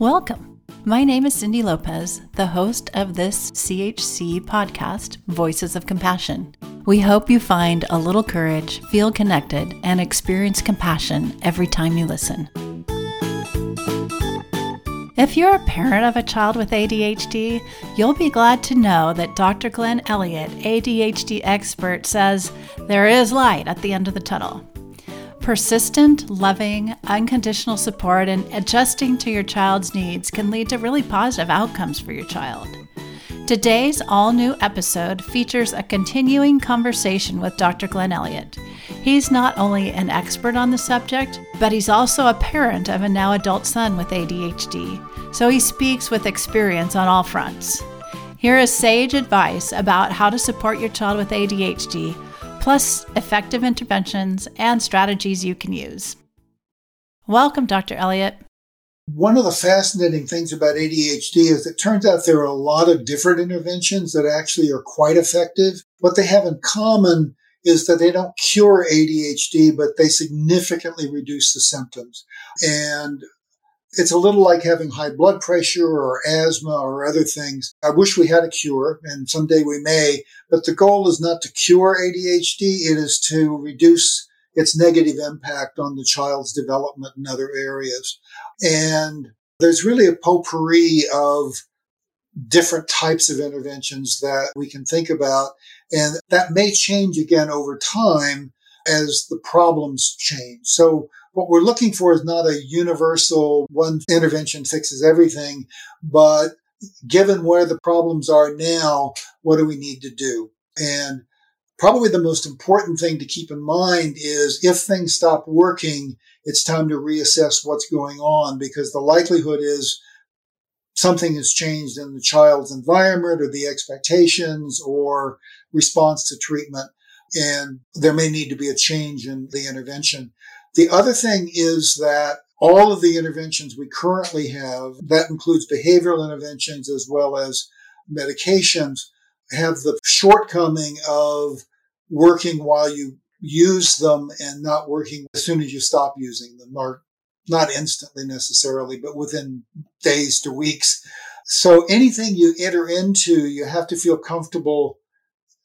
Welcome. My name is Cindy Lopez, the host of this CHC podcast, Voices of Compassion. We hope you find a little courage, feel connected, and experience compassion every time you listen. If you're a parent of a child with ADHD, you'll be glad to know that Dr. Glenn Elliott, ADHD expert, says there is light at the end of the tunnel. Persistent, loving, unconditional support and adjusting to your child's needs can lead to really positive outcomes for your child. Today's all new episode features a continuing conversation with Dr. Glenn Elliott. He's not only an expert on the subject, but he's also a parent of a now adult son with ADHD, so he speaks with experience on all fronts. Here is sage advice about how to support your child with ADHD plus effective interventions and strategies you can use. Welcome, Dr. Elliott. One of the fascinating things about ADHD is it turns out there are a lot of different interventions that actually are quite effective. What they have in common is that they don't cure ADHD, but they significantly reduce the symptoms. And it's a little like having high blood pressure or asthma or other things. I wish we had a cure, and someday we may, but the goal is not to cure ADHD, it is to reduce its negative impact on the child's development in other areas. And there's really a potpourri of different types of interventions that we can think about. And that may change again over time as the problems change. So what we're looking for is not a universal one intervention fixes everything, but given where the problems are now, what do we need to do? And probably the most important thing to keep in mind is if things stop working, it's time to reassess what's going on because the likelihood is something has changed in the child's environment or the expectations or response to treatment. And there may need to be a change in the intervention. The other thing is that all of the interventions we currently have, that includes behavioral interventions as well as medications, have the shortcoming of working while you use them and not working as soon as you stop using them, or not instantly necessarily, but within days to weeks. So anything you enter into, you have to feel comfortable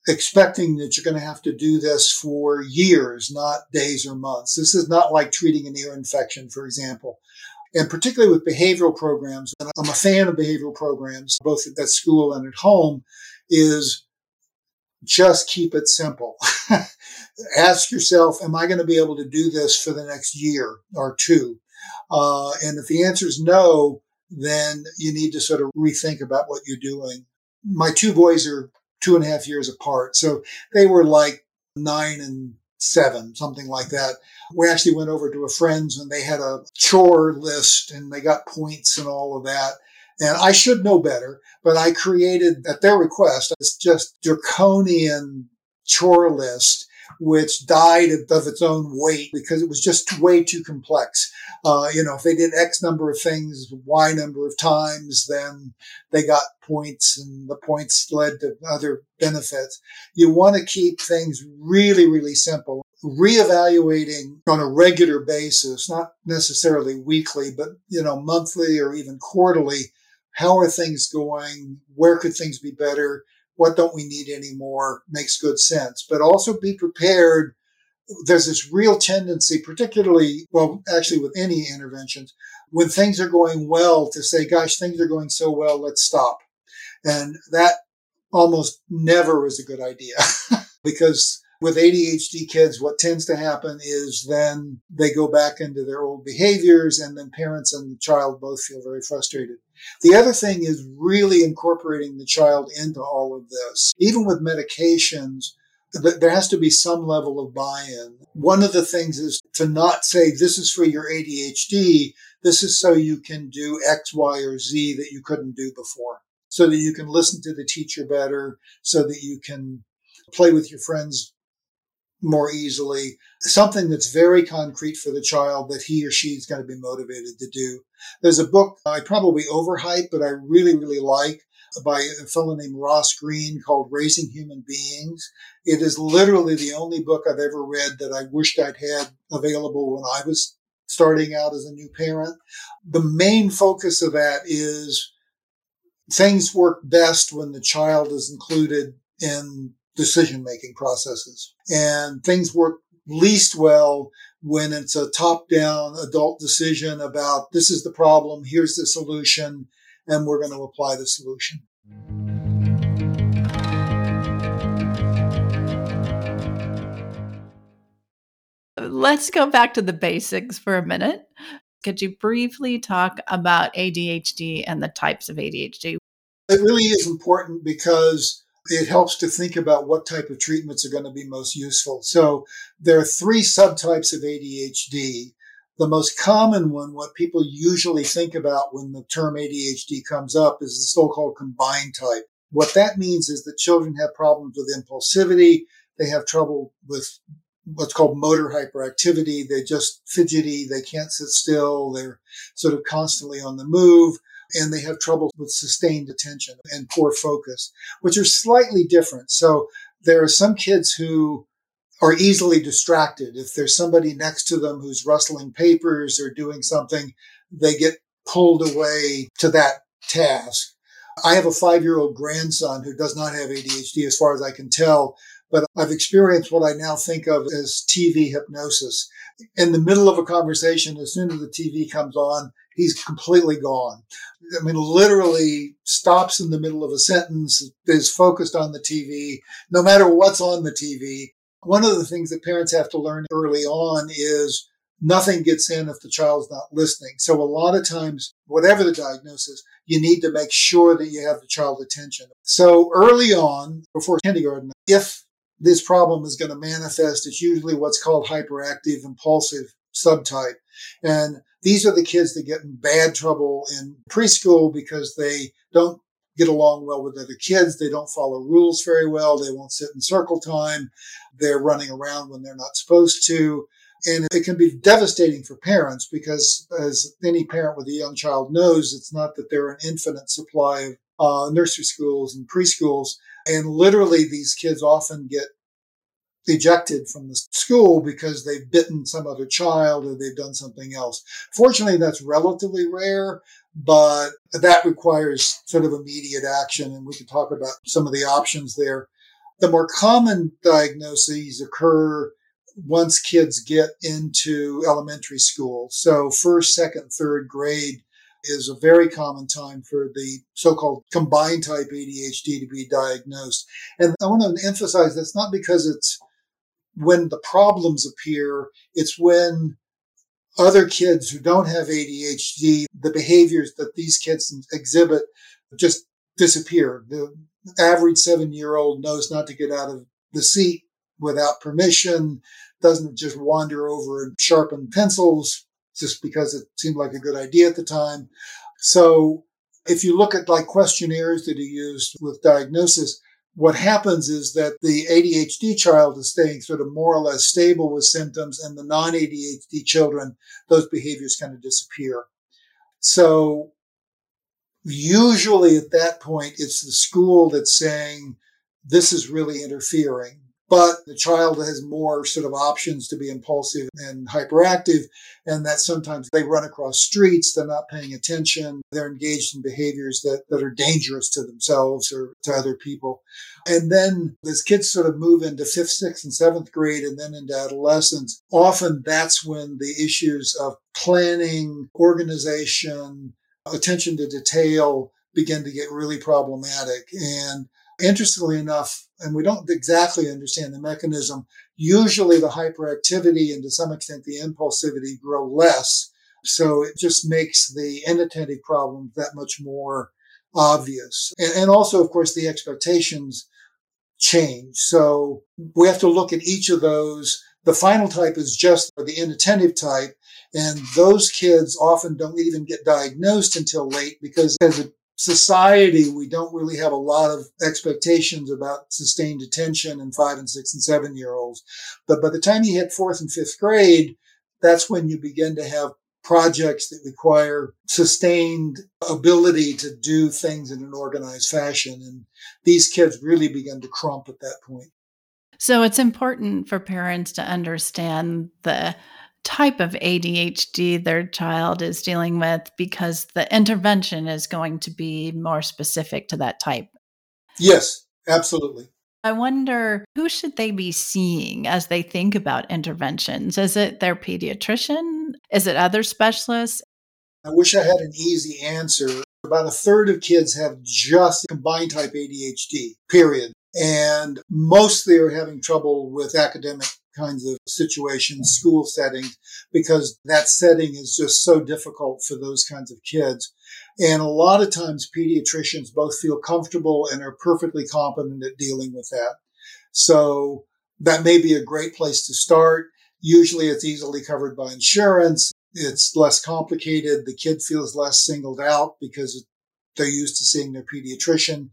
expecting that you're going to have to do this for years, not days or months. This is not like treating an ear infection, for example. And particularly with behavioral programs, and I'm a fan of behavioral programs, both at school and at home, is just keep it simple. Ask yourself, am I going to be able to do this for the next year or two? Uh, and if the answer is no, then you need to sort of rethink about what you're doing. My two boys are two and a half years apart. So they were like nine and seven, something like that. We actually went over to a friend's and they had a chore list and they got points and all of that. And I should know better, but I created at their request, it's just draconian chore list which died of, its own weight because it was just way too complex. Uh, you know, if they did X number of things, Y number of times, then they got points and the points led to other benefits. You want to keep things really, really simple. Reevaluating on a regular basis, not necessarily weekly, but, you know, monthly or even quarterly. How are things going? Where could things be better? What don't we need anymore makes good sense, but also be prepared. There's this real tendency, particularly, well, actually with any interventions, when things are going well to say, gosh, things are going so well, let's stop. And that almost never is a good idea because with ADHD kids, what tends to happen is then they go back into their old behaviors and then parents and the child both feel very frustrated. The other thing is really incorporating the child into all of this. Even with medications, there has to be some level of buy-in. One of the things is to not say, this is for your ADHD. This is so you can do X, Y, or Z that you couldn't do before. So that you can listen to the teacher better, so that you can play with your friends more easily, something that's very concrete for the child that he or she is going to be motivated to do. There's a book I probably overhype, but I really, really like by a fellow named Ross Greene called Raising Human Beings. It is literally the only book I've ever read that I wished I'd had available when I was starting out as a new parent. The main focus of that is things work best when the child is included in decision making processes and things work least well when it's a top down adult decision about this is the problem, here's the solution, and we're going to apply the solution. Let's go back to the basics for a minute. Could you briefly talk about ADHD and the types of ADHD? It really is important because it helps to think about what type of treatments are going to be most useful. So there are three subtypes of ADHD. The most common one, what people usually think about when the term ADHD comes up, is the so-called combined type. What that means is that children have problems with impulsivity. They have trouble with what's called motor hyperactivity. They're just fidgety. They can't sit still. They're sort of constantly on the move and they have trouble with sustained attention and poor focus, which are slightly different. So there are some kids who are easily distracted. If there's somebody next to them who's rustling papers or doing something, they get pulled away to that task. I have a five year old grandson who does not have ADHD as far as I can tell, but I've experienced what I now think of as TV hypnosis. In the middle of a conversation, as soon as the TV comes on, he's completely gone. I mean, literally stops in the middle of a sentence, is focused on the TV, no matter what's on the TV. One of the things that parents have to learn early on is nothing gets in if the child's not listening. So a lot of times, whatever the diagnosis, you need to make sure that you have the child's attention. So early on, before kindergarten, if this problem is going to manifest, it's usually what's called hyperactive impulsive subtype. And these are the kids that get in bad trouble in preschool because they don't get along well with other kids. They don't follow rules very well. They won't sit in circle time. They're running around when they're not supposed to. And it can be devastating for parents because, as any parent with a young child knows, it's not that there are an infinite supply of uh, nursery schools and preschools. And literally, these kids often get ejected from the school because they've bitten some other child or they've done something else. Fortunately, that's relatively rare, but that requires sort of immediate action. And we can talk about some of the options there. The more common diagnoses occur once kids get into elementary school. So first, second, third grade is a very common time for the so-called combined type ADHD to be diagnosed. And I want to emphasize that's not because it's when the problems appear, it's when other kids who don't have ADHD, the behaviors that these kids exhibit just disappear. The average seven year old knows not to get out of the seat without permission, doesn't just wander over and sharpen pencils just because it seemed like a good idea at the time. So if you look at like questionnaires that are used with diagnosis, what happens is that the ADHD child is staying sort of more or less stable with symptoms and the non-ADHD children, those behaviors kind of disappear. So usually at that point, it's the school that's saying, this is really interfering but the child has more sort of options to be impulsive and hyperactive and that sometimes they run across streets they're not paying attention they're engaged in behaviors that, that are dangerous to themselves or to other people. And then as kids sort of move into fifth sixth and seventh grade and then into adolescence often that's when the issues of planning organization attention to detail begin to get really problematic. And Interestingly enough, and we don't exactly understand the mechanism, usually the hyperactivity and to some extent the impulsivity grow less. So it just makes the inattentive problem that much more obvious. And, and also, of course, the expectations change. So we have to look at each of those. The final type is just the inattentive type. And those kids often don't even get diagnosed until late because as a society, we don't really have a lot of expectations about sustained attention in five and six and seven year olds. But by the time you hit fourth and fifth grade, that's when you begin to have projects that require sustained ability to do things in an organized fashion. And these kids really begin to crump at that point. So it's important for parents to understand the type of ADHD their child is dealing with because the intervention is going to be more specific to that type. Yes, absolutely. I wonder who should they be seeing as they think about interventions? Is it their pediatrician? Is it other specialists? I wish I had an easy answer. About a third of kids have just combined type ADHD, period. And mostly are having trouble with academic kinds of situations, school settings, because that setting is just so difficult for those kinds of kids. And a lot of times pediatricians both feel comfortable and are perfectly competent at dealing with that. So that may be a great place to start. Usually it's easily covered by insurance. It's less complicated. The kid feels less singled out because they're used to seeing their pediatrician.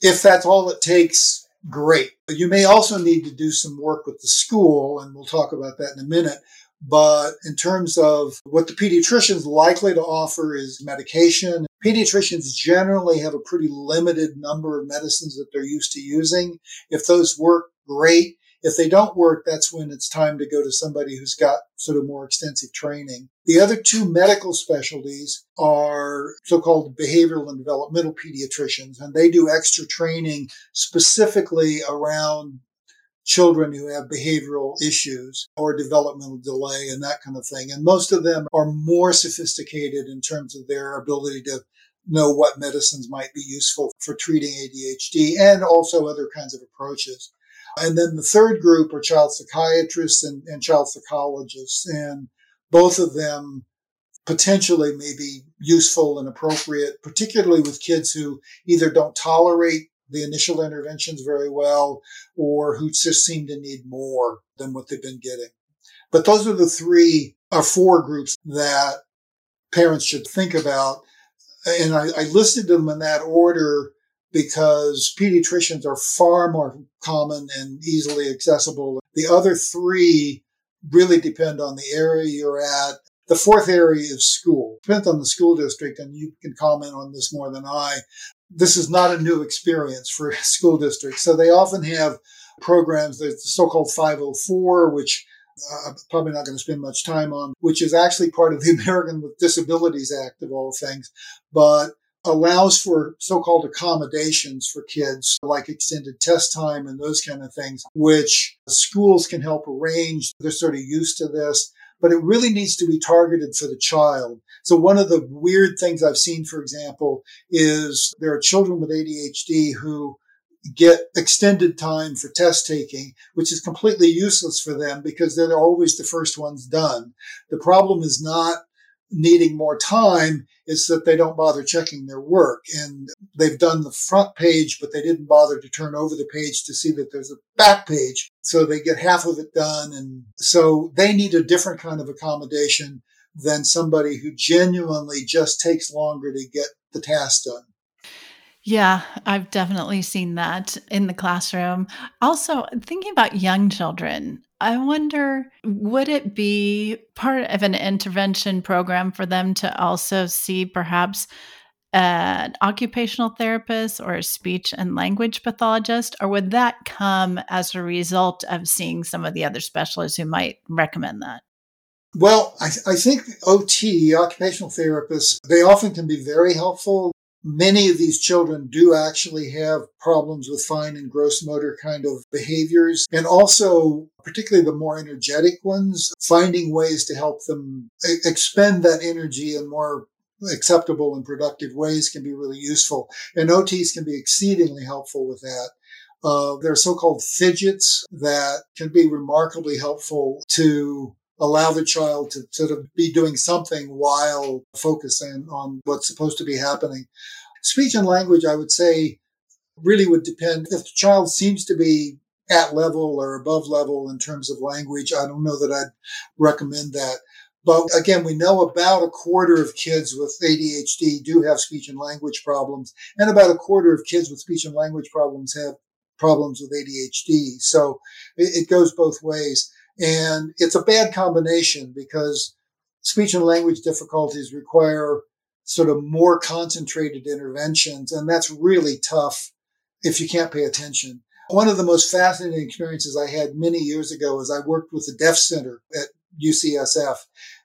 If that's all it takes, great. You may also need to do some work with the school, and we'll talk about that in a minute. But in terms of what the pediatrician is likely to offer is medication. Pediatricians generally have a pretty limited number of medicines that they're used to using. If those work, great. If they don't work, that's when it's time to go to somebody who's got sort of more extensive training. The other two medical specialties are so-called behavioral and developmental pediatricians, and they do extra training specifically around children who have behavioral issues or developmental delay and that kind of thing. And most of them are more sophisticated in terms of their ability to know what medicines might be useful for treating ADHD and also other kinds of approaches. And then the third group are child psychiatrists and, and child psychologists. And both of them potentially may be useful and appropriate, particularly with kids who either don't tolerate the initial interventions very well or who just seem to need more than what they've been getting. But those are the three or four groups that parents should think about. And I, I listed them in that order because pediatricians are far more common and easily accessible. The other three really depend on the area you're at. The fourth area is school. Depends on the school district, and you can comment on this more than I this is not a new experience for school districts. So they often have programs, the so-called 504, which uh, I'm probably not going to spend much time on, which is actually part of the American with Disabilities Act of all things, but allows for so-called accommodations for kids like extended test time and those kind of things, which schools can help arrange. They're sort of used to this but it really needs to be targeted for the child. So one of the weird things I've seen, for example, is there are children with ADHD who get extended time for test taking, which is completely useless for them because they're always the first ones done. The problem is not needing more time is that they don't bother checking their work and they've done the front page, but they didn't bother to turn over the page to see that there's a back page. So they get half of it done. And so they need a different kind of accommodation than somebody who genuinely just takes longer to get the task done. Yeah, I've definitely seen that in the classroom. Also, thinking about young children, I wonder would it be part of an intervention program for them to also see perhaps an occupational therapist or a speech and language pathologist, or would that come as a result of seeing some of the other specialists who might recommend that? Well, I, I think OT, occupational therapists, they often can be very helpful many of these children do actually have problems with fine and gross motor kind of behaviors. And also, particularly the more energetic ones, finding ways to help them expend that energy in more acceptable and productive ways can be really useful. And OTs can be exceedingly helpful with that. Uh, there are so-called fidgets that can be remarkably helpful to allow the child to sort of be doing something while focusing on what's supposed to be happening. Speech and language, I would say, really would depend. If the child seems to be at level or above level in terms of language, I don't know that I'd recommend that. But again, we know about a quarter of kids with ADHD do have speech and language problems, and about a quarter of kids with speech and language problems have problems with ADHD. So it, goes both ways. And it's a bad combination because speech and language difficulties require sort of more concentrated interventions. And that's really tough if you can't pay attention. One of the most fascinating experiences I had many years ago is I worked with the Deaf Center at UCSF.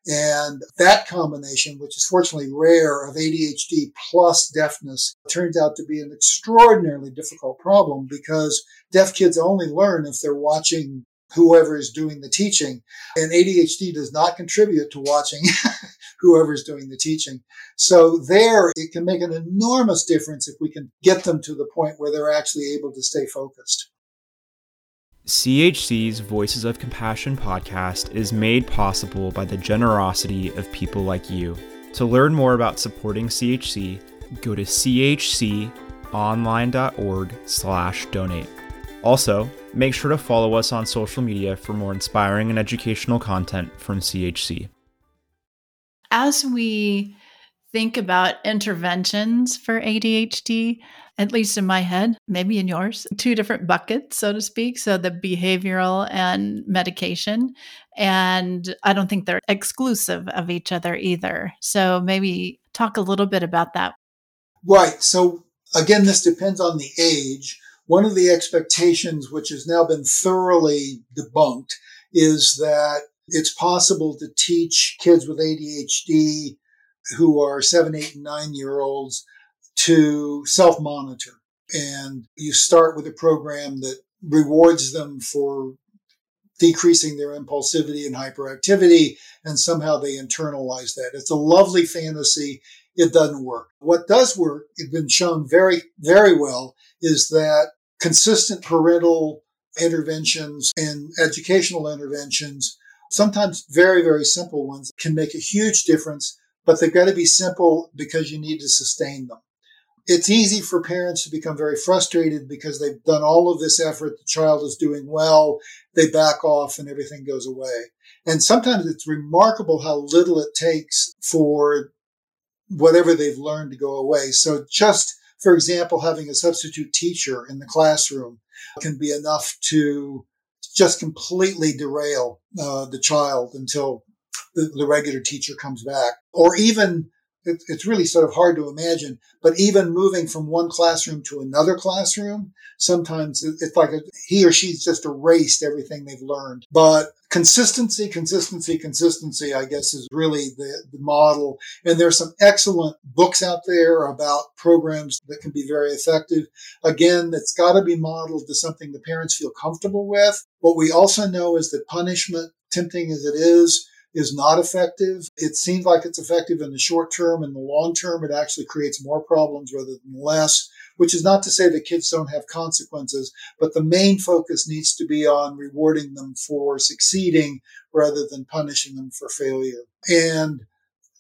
And that combination, which is fortunately rare of ADHD plus deafness, turns out to be an extraordinarily difficult problem because deaf kids only learn if they're watching whoever is doing the teaching. And ADHD does not contribute to watching whoever is doing the teaching. So there, it can make an enormous difference if we can get them to the point where they're actually able to stay focused. CHC's Voices of Compassion podcast is made possible by the generosity of people like you. To learn more about supporting CHC, go to chconline.org/donate. Also, make sure to follow us on social media for more inspiring and educational content from CHC. As we think about interventions for ADHD, at least in my head, maybe in yours, two different buckets, so to speak. So the behavioral and medication. And I don't think they're exclusive of each other either. So maybe talk a little bit about that. Right. So again, this depends on the age. One of the expectations, which has now been thoroughly debunked, is that it's possible to teach kids with ADHD who are seven, eight, and nine year olds to self monitor. And you start with a program that rewards them for decreasing their impulsivity and hyperactivity, and somehow they internalize that. It's a lovely fantasy. It doesn't work. What does work, it's been shown very, very well, is that consistent parental interventions and educational interventions, sometimes very, very simple ones, can make a huge difference, but they've got to be simple because you need to sustain them it's easy for parents to become very frustrated because they've done all of this effort. The child is doing well. They back off and everything goes away. And sometimes it's remarkable how little it takes for whatever they've learned to go away. So just, for example, having a substitute teacher in the classroom can be enough to just completely derail uh, the child until the, the regular teacher comes back. Or even it, it's really sort of hard to imagine. But even moving from one classroom to another classroom, sometimes it's like a, he or she's just erased everything they've learned. But consistency, consistency, consistency, I guess is really the, the model. And there's some excellent books out there about programs that can be very effective. Again, it's got to be modeled to something the parents feel comfortable with. What we also know is that punishment, tempting as it is, is not effective. It seems like it's effective in the short term. In the long term, it actually creates more problems rather than less, which is not to say that kids don't have consequences, but the main focus needs to be on rewarding them for succeeding rather than punishing them for failure. And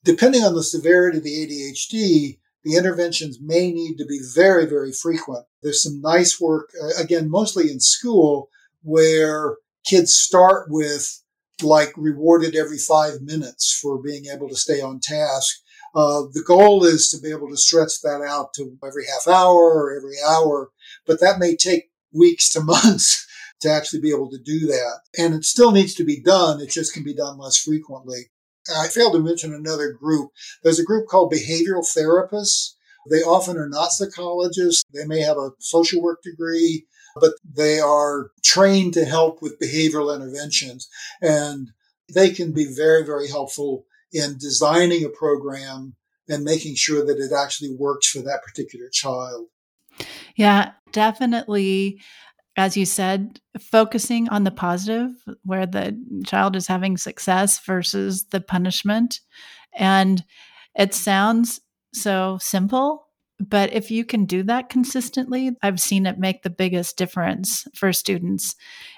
depending on the severity of the ADHD, the interventions may need to be very, very frequent. There's some nice work, uh, again, mostly in school, where kids start with like rewarded every five minutes for being able to stay on task. Uh, the goal is to be able to stretch that out to every half hour or every hour, but that may take weeks to months to actually be able to do that. And it still needs to be done. It just can be done less frequently. I failed to mention another group. There's a group called behavioral therapists. They often are not psychologists. They may have a social work degree but they are trained to help with behavioral interventions. And they can be very, very helpful in designing a program and making sure that it actually works for that particular child. Yeah, definitely. As you said, focusing on the positive, where the child is having success versus the punishment. And it sounds so simple, but if you can do that consistently, I've seen it make the biggest difference for students.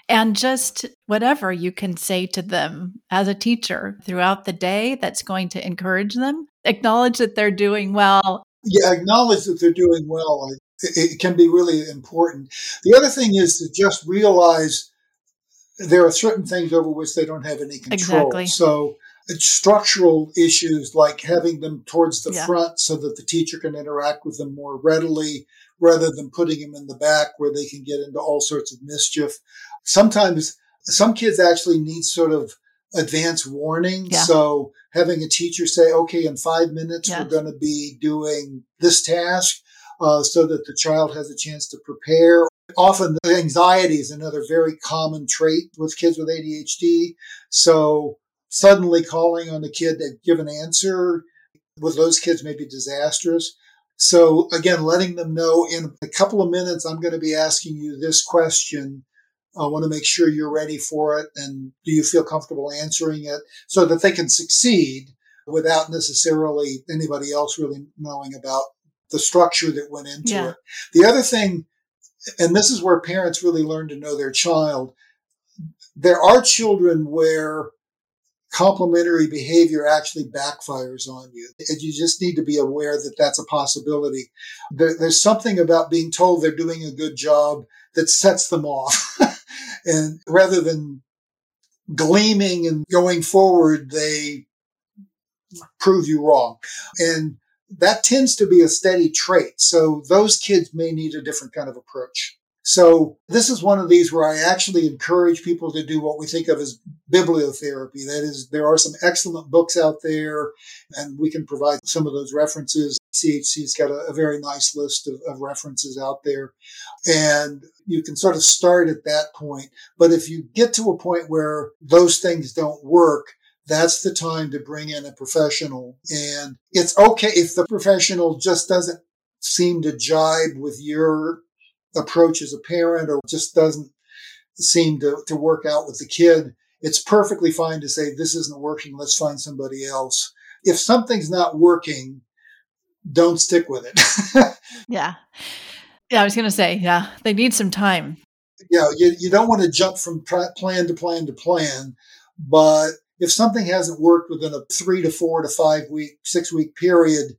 And just whatever you can say to them as a teacher throughout the day that's going to encourage them, acknowledge that they're doing well. Yeah, acknowledge that they're doing well. It can be really important. The other thing is to just realize there are certain things over which they don't have any control. Exactly. So structural issues like having them towards the yeah. front so that the teacher can interact with them more readily rather than putting them in the back where they can get into all sorts of mischief. Sometimes some kids actually need sort of advance warning. Yeah. So having a teacher say, okay, in five minutes, yes. we're going to be doing this task. Uh, so that the child has a chance to prepare. Often anxiety is another very common trait with kids with ADHD. So suddenly calling on the kid to give an answer with those kids may be disastrous. So again, letting them know in a couple of minutes, I'm going to be asking you this question. I want to make sure you're ready for it. And do you feel comfortable answering it so that they can succeed without necessarily anybody else really knowing about the structure that went into yeah. it. The other thing, and this is where parents really learn to know their child, there are children where complimentary behavior actually backfires on you. And you just need to be aware that that's a possibility. There, there's something about being told they're doing a good job that sets them off. and rather than gleaming and going forward, they prove you wrong. And that tends to be a steady trait. So those kids may need a different kind of approach. So this is one of these where I actually encourage people to do what we think of as bibliotherapy. That is, there are some excellent books out there and we can provide some of those references. CHC's got a, a very nice list of, of references out there and you can sort of start at that point. But if you get to a point where those things don't work, that's the time to bring in a professional. And it's okay if the professional just doesn't seem to jibe with your approach as a parent or just doesn't seem to, to work out with the kid. It's perfectly fine to say, this isn't working. Let's find somebody else. If something's not working, don't stick with it. yeah. Yeah, I was going to say, yeah, they need some time. Yeah, you, you don't want to jump from plan to plan to plan, but if something hasn't worked within a three to four to five week, six week period,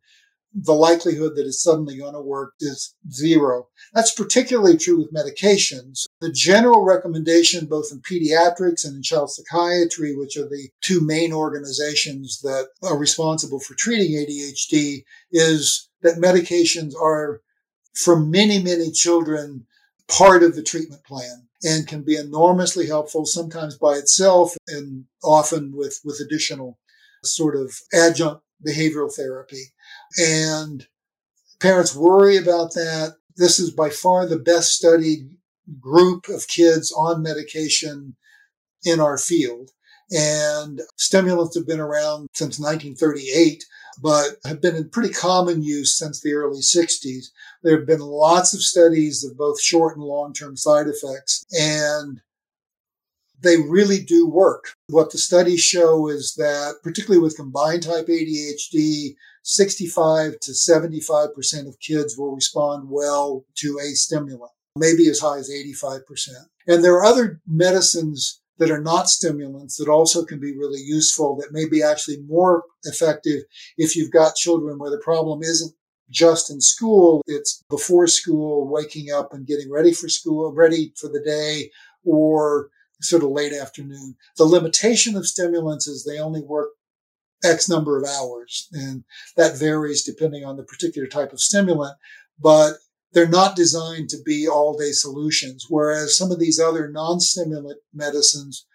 the likelihood that it's suddenly going to work is zero. That's particularly true with medications. The general recommendation, both in pediatrics and in child psychiatry, which are the two main organizations that are responsible for treating ADHD, is that medications are for many, many children part of the treatment plan and can be enormously helpful, sometimes by itself and often with, with additional sort of adjunct behavioral therapy. And parents worry about that. This is by far the best studied group of kids on medication in our field. And stimulants have been around since 1938 but have been in pretty common use since the early 60s. There have been lots of studies of both short and long term side effects, and they really do work. What the studies show is that, particularly with combined type ADHD, 65 to 75% of kids will respond well to a stimulant, maybe as high as 85%. And there are other medicines that are not stimulants that also can be really useful that may be actually more effective if you've got children where the problem isn't just in school. It's before school, waking up and getting ready for school, ready for the day, or sort of late afternoon. The limitation of stimulants is they only work X number of hours, and that varies depending on the particular type of stimulant. But they're not designed to be all day solutions. Whereas some of these other non-stimulant medicines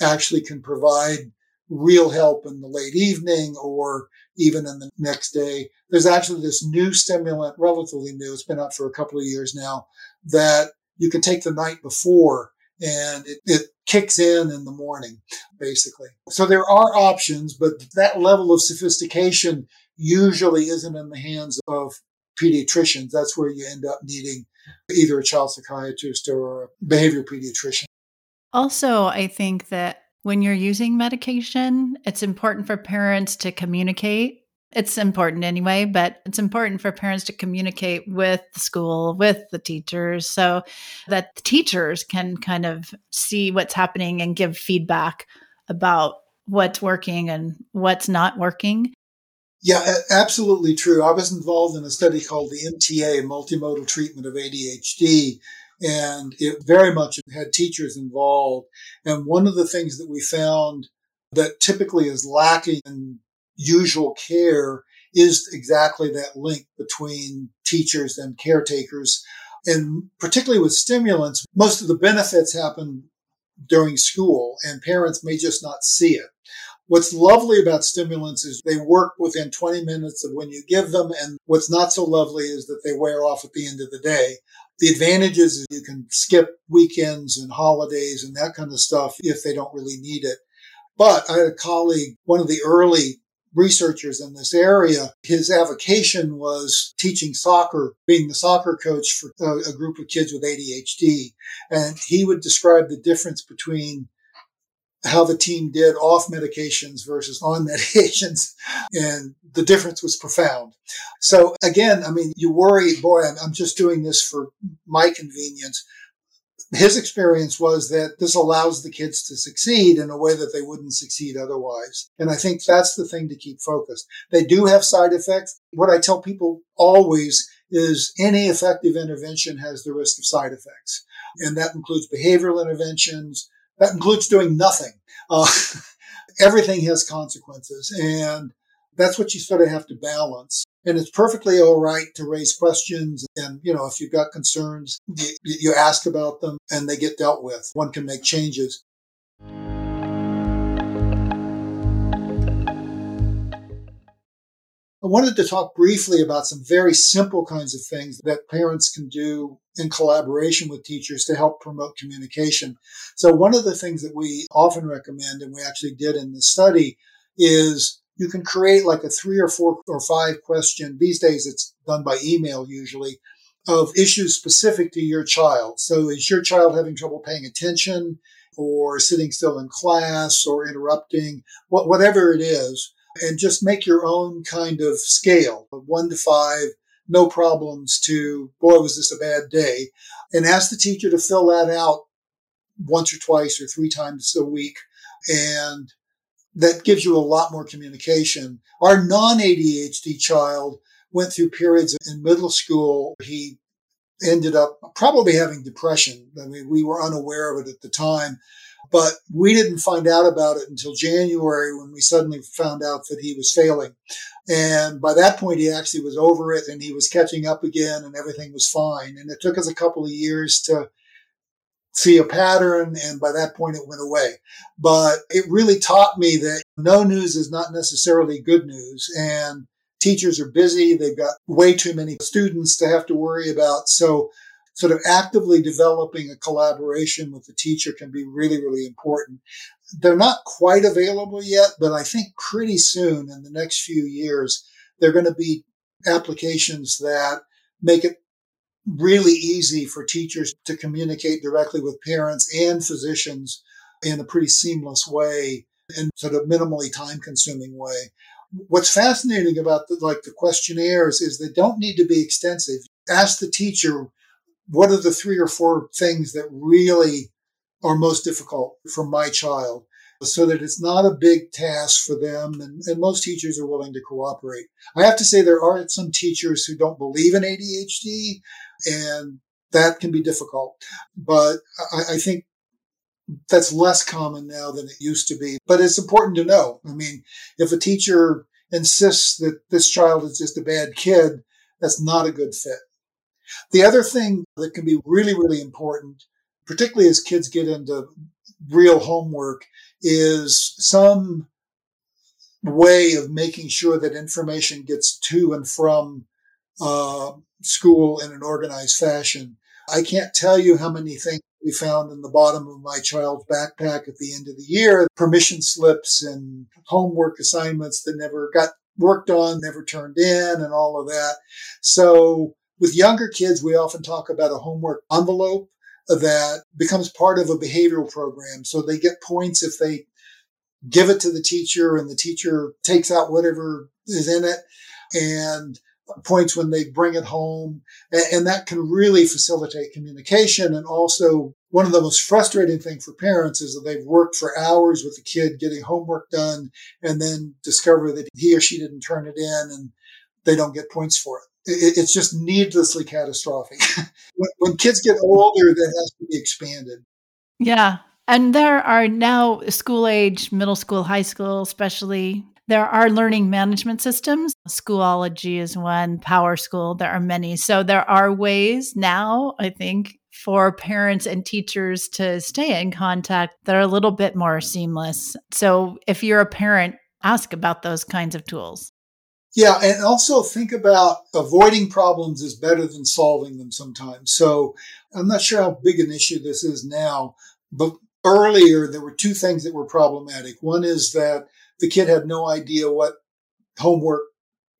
actually can provide real help in the late evening or even in the next day. There's actually this new stimulant, relatively new. It's been out for a couple of years now that you can take the night before and it, it kicks in in the morning, basically. So there are options, but that level of sophistication usually isn't in the hands of pediatricians, that's where you end up needing either a child psychiatrist or a behavioral pediatrician. Also, I think that when you're using medication, it's important for parents to communicate. It's important anyway, but it's important for parents to communicate with the school, with the teachers, so that the teachers can kind of see what's happening and give feedback about what's working and what's not working. Yeah, absolutely true. I was involved in a study called the MTA, Multimodal Treatment of ADHD, and it very much had teachers involved. And one of the things that we found that typically is lacking in usual care is exactly that link between teachers and caretakers. And particularly with stimulants, most of the benefits happen during school and parents may just not see it. What's lovely about stimulants is they work within 20 minutes of when you give them. And what's not so lovely is that they wear off at the end of the day. The advantages is you can skip weekends and holidays and that kind of stuff if they don't really need it. But I had a colleague, one of the early researchers in this area. His avocation was teaching soccer, being the soccer coach for a, a, group of kids with ADHD. And he would describe the difference between how the team did off medications versus on medications. And the difference was profound. So again, I mean, you worry, boy, I'm, I'm just doing this for my convenience his experience was that this allows the kids to succeed in a way that they wouldn't succeed otherwise. And I think that's the thing to keep focused. They do have side effects. What I tell people always is any effective intervention has the risk of side effects. And that includes behavioral interventions. That includes doing nothing. Uh, everything has consequences. And that's what you sort of have to balance. And it's perfectly all right to raise questions. And, you know, if you've got concerns, you, you ask about them and they get dealt with. One can make changes. I wanted to talk briefly about some very simple kinds of things that parents can do in collaboration with teachers to help promote communication. So one of the things that we often recommend, and we actually did in the study, is you can create like a three or four or five question. These days it's done by email usually of issues specific to your child. So is your child having trouble paying attention or sitting still in class or interrupting, whatever it is, and just make your own kind of scale of one to five, no problems to, boy, was this a bad day. And ask the teacher to fill that out once or twice or three times a week and that gives you a lot more communication. Our non ADHD child went through periods in middle school. He ended up probably having depression. I mean, we were unaware of it at the time, but we didn't find out about it until January when we suddenly found out that he was failing. And by that point, he actually was over it and he was catching up again and everything was fine. And it took us a couple of years to see a pattern. And by that point, it went away. But it really taught me that no news is not necessarily good news. And teachers are busy. They've got way too many students to have to worry about. So sort of actively developing a collaboration with the teacher can be really, really important. They're not quite available yet, but I think pretty soon in the next few years, they're going to be applications that make it really easy for teachers to communicate directly with parents and physicians in a pretty seamless way and sort of minimally time consuming way. What's fascinating about the, like the questionnaires is they don't need to be extensive. Ask the teacher, what are the three or four things that really are most difficult for my child? so that it's not a big task for them. And, and, most teachers are willing to cooperate. I have to say there are some teachers who don't believe in ADHD and that can be difficult. But I, I think that's less common now than it used to be. But it's important to know. I mean, if a teacher insists that this child is just a bad kid, that's not a good fit. The other thing that can be really, really important, particularly as kids get into real homework, is some way of making sure that information gets to and from uh, school in an organized fashion. I can't tell you how many things we found in the bottom of my child's backpack at the end of the year permission slips and homework assignments that never got worked on, never turned in, and all of that. So, with younger kids, we often talk about a homework envelope that becomes part of a behavioral program. So, they get points if they give it to the teacher and the teacher takes out whatever is in it. And points when they bring it home. And that can really facilitate communication. And also one of the most frustrating things for parents is that they've worked for hours with the kid getting homework done and then discover that he or she didn't turn it in and they don't get points for it. It's just needlessly catastrophic. when kids get older, that has to be expanded. Yeah. And there are now school age, middle school, high school, especially there are learning management systems. Schoology is one, PowerSchool, there are many. So there are ways now, I think, for parents and teachers to stay in contact that are a little bit more seamless. So if you're a parent, ask about those kinds of tools. Yeah, and also think about avoiding problems is better than solving them sometimes. So I'm not sure how big an issue this is now, but earlier, there were two things that were problematic. One is that the kid had no idea what homework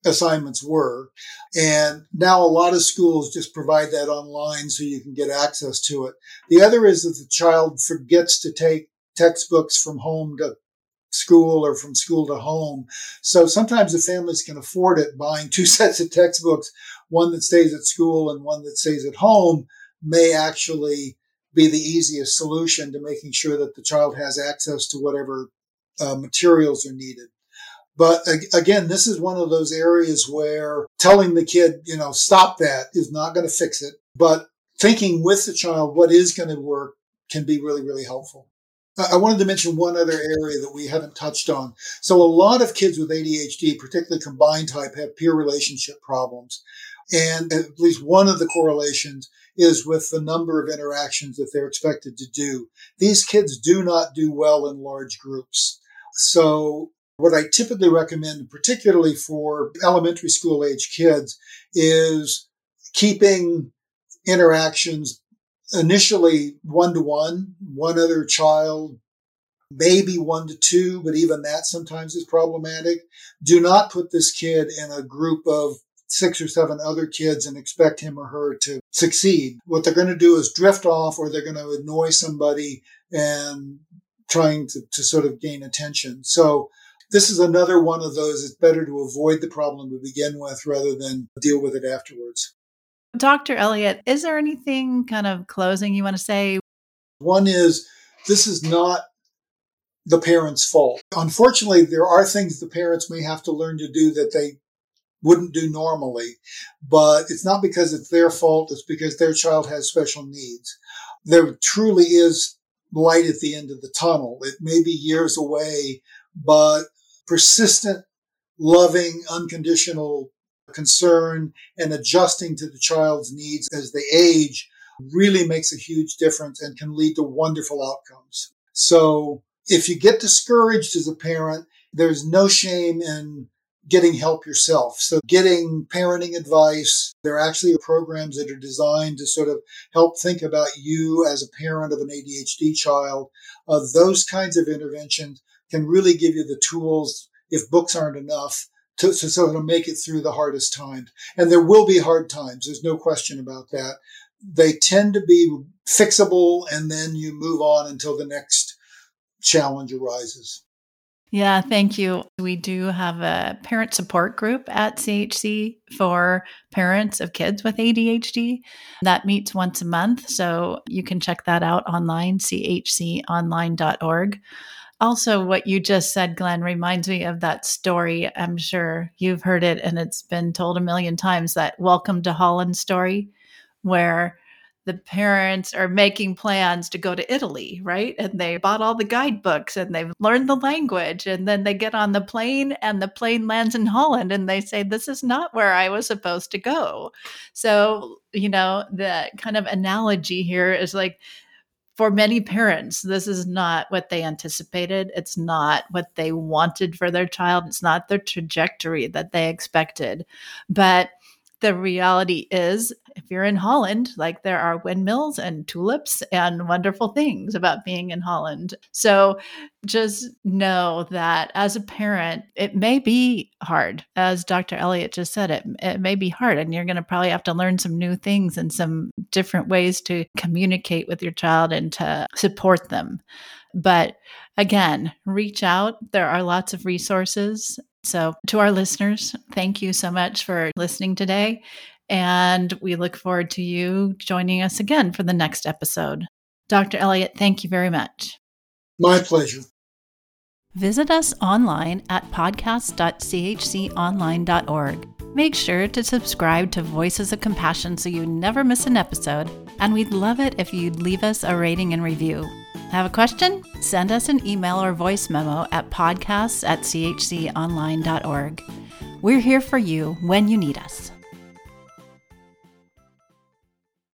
assignments were. And now a lot of schools just provide that online so you can get access to it. The other is that the child forgets to take textbooks from home to school or from school to home. So sometimes the families can afford it buying two sets of textbooks, one that stays at school and one that stays at home may actually be the easiest solution to making sure that the child has access to whatever uh, materials are needed. But again, this is one of those areas where telling the kid, you know, stop that is not going to fix it. But thinking with the child what is going to work can be really, really helpful. I wanted to mention one other area that we haven't touched on. So a lot of kids with ADHD, particularly combined type, have peer relationship problems. And at least one of the correlations is with the number of interactions that they're expected to do. These kids do not do well in large groups. So what I typically recommend, particularly for elementary school age kids, is keeping interactions initially one to one, one other child, maybe one to two, but even that sometimes is problematic. Do not put this kid in a group of six or seven other kids and expect him or her to succeed. What they're going to do is drift off or they're going to annoy somebody and trying to, to sort of gain attention. So this is another one of those. It's better to avoid the problem to begin with rather than deal with it afterwards. Dr. Elliott, is there anything kind of closing you want to say? One is this is not the parents' fault. Unfortunately, there are things the parents may have to learn to do that they wouldn't do normally, but it's not because it's their fault. It's because their child has special needs. There truly is light at the end of the tunnel. It may be years away, but persistent, loving, unconditional concern and adjusting to the child's needs as they age really makes a huge difference and can lead to wonderful outcomes. So if you get discouraged as a parent, there's no shame in getting help yourself. So getting parenting advice, there are actually programs that are designed to sort of help think about you as a parent of an ADHD child. Uh, those kinds of interventions can really give you the tools if books aren't enough to, sort of make it through the hardest times. And there will be hard times. There's no question about that. They tend to be fixable and then you move on until the next challenge arises. Yeah, thank you. We do have a parent support group at CHC for parents of kids with ADHD that meets once a month. So you can check that out online, chconline.org. Also, what you just said, Glen, reminds me of that story. I'm sure you've heard it and it's been told a million times that Welcome to Holland story, where the parents are making plans to go to Italy, right? And they bought all the guidebooks and they've learned the language. And then they get on the plane and the plane lands in Holland and they say, This is not where I was supposed to go. So, you know, the kind of analogy here is like, for many parents, this is not what they anticipated. It's not what they wanted for their child. It's not the trajectory that they expected. But the reality is, if you're in Holland, like there are windmills and tulips and wonderful things about being in Holland. So just know that as a parent, it may be hard. As Dr. Elliott just said, it, it may be hard, and you're going to probably have to learn some new things and some different ways to communicate with your child and to support them. But again, reach out. There are lots of resources so, to our listeners, thank you so much for listening today. And we look forward to you joining us again for the next episode. Dr. Elliott, thank you very much. My pleasure. Visit us online at podcast.chconline.org. Make sure to subscribe to Voices of Compassion so you never miss an episode, and we'd love it if you'd leave us a rating and review. Have a question? Send us an email or voice memo at podcasts at chconline.org. We're here for you when you need us.